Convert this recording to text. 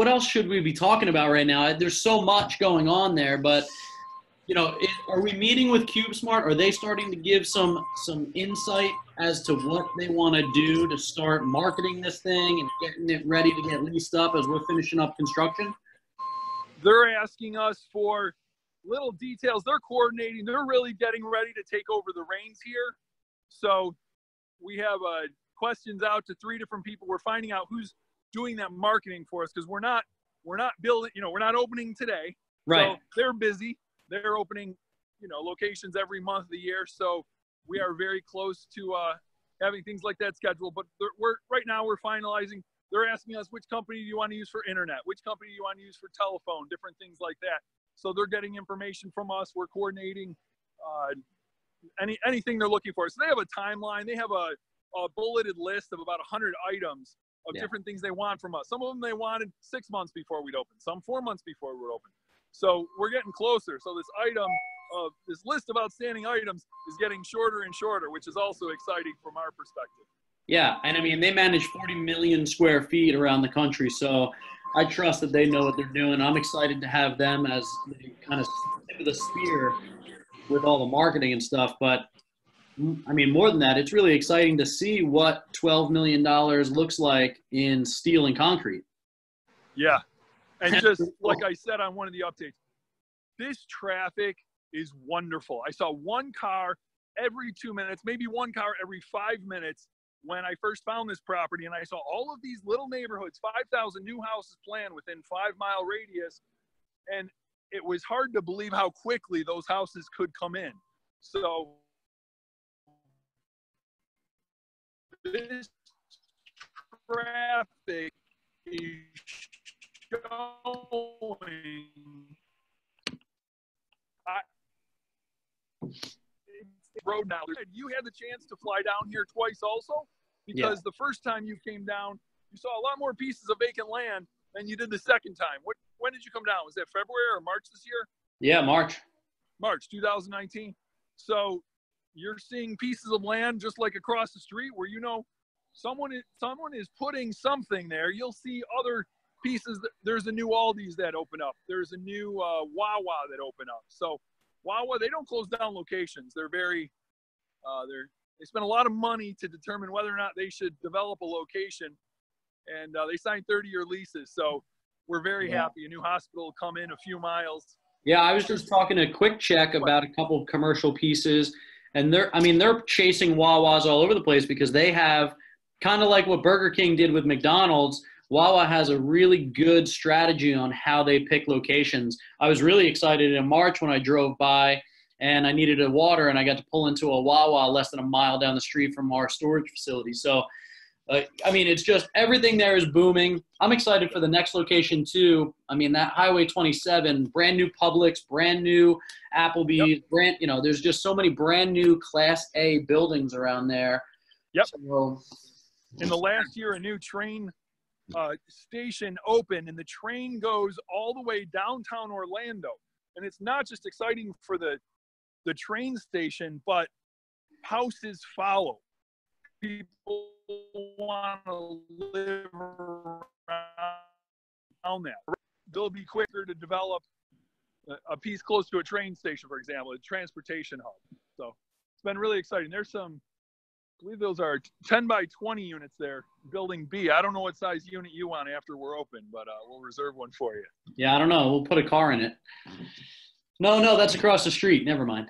what else should we be talking about right now? There's so much going on there, but you know, it, are we meeting with CubeSmart? Are they starting to give some some insight as to what they want to do to start marketing this thing and getting it ready to get leased up as we're finishing up construction? They're asking us for little details. They're coordinating. They're really getting ready to take over the reins here. So we have uh, questions out to three different people. We're finding out who's doing that marketing for us because we're not we're not building. You know, we're not opening today. Right. So they're busy. They're opening, you know, locations every month of the year. So we are very close to uh, having things like that scheduled. But we're right now we're finalizing. They're asking us which company do you want to use for internet, which company do you want to use for telephone, different things like that. So they're getting information from us. We're coordinating uh, any anything they're looking for. So they have a timeline. They have a, a bulleted list of about 100 items of yeah. different things they want from us. Some of them they wanted six months before we'd open. Some four months before we'd open. So we're getting closer. So this item of this list of outstanding items is getting shorter and shorter, which is also exciting from our perspective. Yeah, and I mean they manage 40 million square feet around the country, so I trust that they know what they're doing. I'm excited to have them as the kind of tip of the spear with all the marketing and stuff. But I mean, more than that, it's really exciting to see what $12 million looks like in steel and concrete. Yeah, and just like I said on one of the updates, this traffic is wonderful. I saw one car every two minutes, maybe one car every five minutes when I first found this property. And I saw all of these little neighborhoods, 5,000 new houses planned within five mile radius. And it was hard to believe how quickly those houses could come in. So this traffic is showing. I, road now. You had the chance to fly down here twice also because yeah. the first time you came down, you saw a lot more pieces of vacant land than you did the second time. What, when did you come down? Was that February or March this year? Yeah, March. March 2019. So you're seeing pieces of land just like across the street where you know someone is, someone is putting something there. You'll see other pieces. That, there's a new Aldi's that open up. There's a new uh, Wawa that open up. So Wawa, they don't close down locations. They're very, uh, they're they spend a lot of money to determine whether or not they should develop a location, and uh, they signed 30-year leases. So we're very yeah. happy. A new hospital will come in a few miles. Yeah, I was just talking a quick check about a couple commercial pieces, and they're I mean they're chasing Wawas all over the place because they have kind of like what Burger King did with McDonald's. Wawa has a really good strategy on how they pick locations. I was really excited in March when I drove by and I needed a water and I got to pull into a Wawa less than a mile down the street from our storage facility. So, uh, I mean, it's just everything there is booming. I'm excited for the next location too. I mean, that Highway 27, brand new Publix, brand new Applebee's, yep. brand, you know, there's just so many brand new Class A buildings around there. Yep. So, in the last year, a new train uh, station opened, and the train goes all the way downtown Orlando. And it's not just exciting for the the train station, but houses follow. People want to live around that. They'll be quicker to develop a piece close to a train station, for example, a transportation hub. So it's been really exciting. There's some I believe those are 10 by 20 units there, building B. I don't know what size unit you want after we're open, but uh, we'll reserve one for you. Yeah, I don't know. We'll put a car in it. No, no, that's across the street. Never mind.